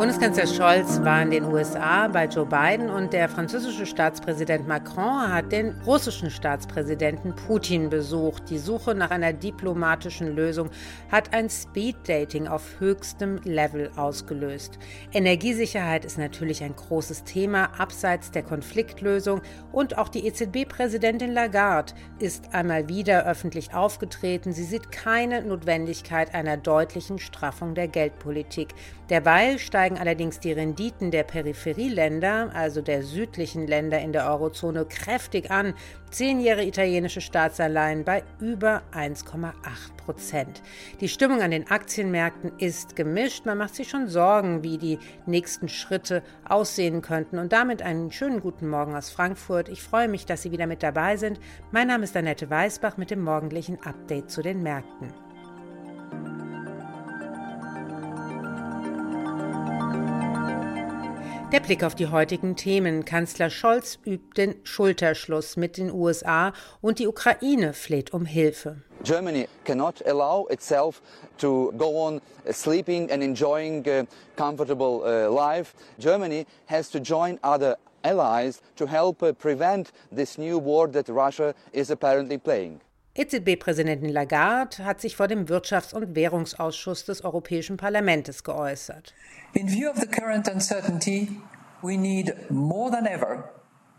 Bundeskanzler Scholz war in den USA bei Joe Biden und der französische Staatspräsident Macron hat den russischen Staatspräsidenten Putin besucht. Die Suche nach einer diplomatischen Lösung hat ein Speed-Dating auf höchstem Level ausgelöst. Energiesicherheit ist natürlich ein großes Thema abseits der Konfliktlösung und auch die EZB-Präsidentin Lagarde ist einmal wieder öffentlich aufgetreten. Sie sieht keine Notwendigkeit einer deutlichen Straffung der Geldpolitik. Derweil steigen allerdings die Renditen der Peripherieländer, also der südlichen Länder in der Eurozone, kräftig an. Zehnjährige italienische Staatsanleihen bei über 1,8 Prozent. Die Stimmung an den Aktienmärkten ist gemischt. Man macht sich schon Sorgen, wie die nächsten Schritte aussehen könnten. Und damit einen schönen guten Morgen aus Frankfurt. Ich freue mich, dass Sie wieder mit dabei sind. Mein Name ist Annette Weißbach mit dem morgendlichen Update zu den Märkten. Der Blick auf die heutigen Themen. Kanzler Scholz übt den Schulterschluss mit den USA und die Ukraine fleht um Hilfe. Germany cannot allow itself to go on sleeping and enjoying a comfortable uh, life. Germany has to join other allies to help uh, prevent this new war that Russia is apparently playing. EZB-Präsidentin Lagarde hat sich vor dem Wirtschafts- und Währungsausschuss des Europäischen Parlaments geäußert. In view of the current uncertainty, we need more than ever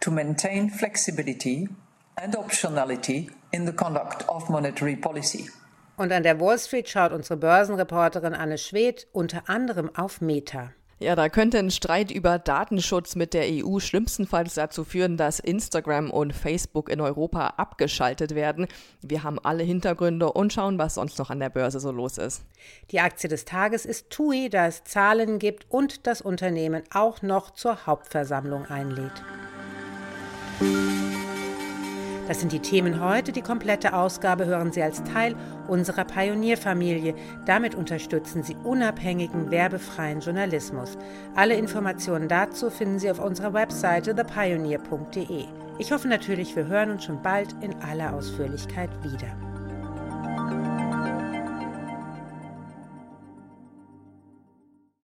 to maintain flexibility and optionality in the conduct of monetary policy. Und an der Wall Street schaut unsere Börsenreporterin Anne Schwedt unter anderem auf Meta. Ja, da könnte ein Streit über Datenschutz mit der EU schlimmstenfalls dazu führen, dass Instagram und Facebook in Europa abgeschaltet werden. Wir haben alle Hintergründe und schauen, was sonst noch an der Börse so los ist. Die Aktie des Tages ist TUI, da es Zahlen gibt und das Unternehmen auch noch zur Hauptversammlung einlädt. Das sind die Themen heute. Die komplette Ausgabe hören Sie als Teil unserer Pionierfamilie. Damit unterstützen Sie unabhängigen, werbefreien Journalismus. Alle Informationen dazu finden Sie auf unserer Webseite thepioneer.de. Ich hoffe natürlich, wir hören uns schon bald in aller Ausführlichkeit wieder.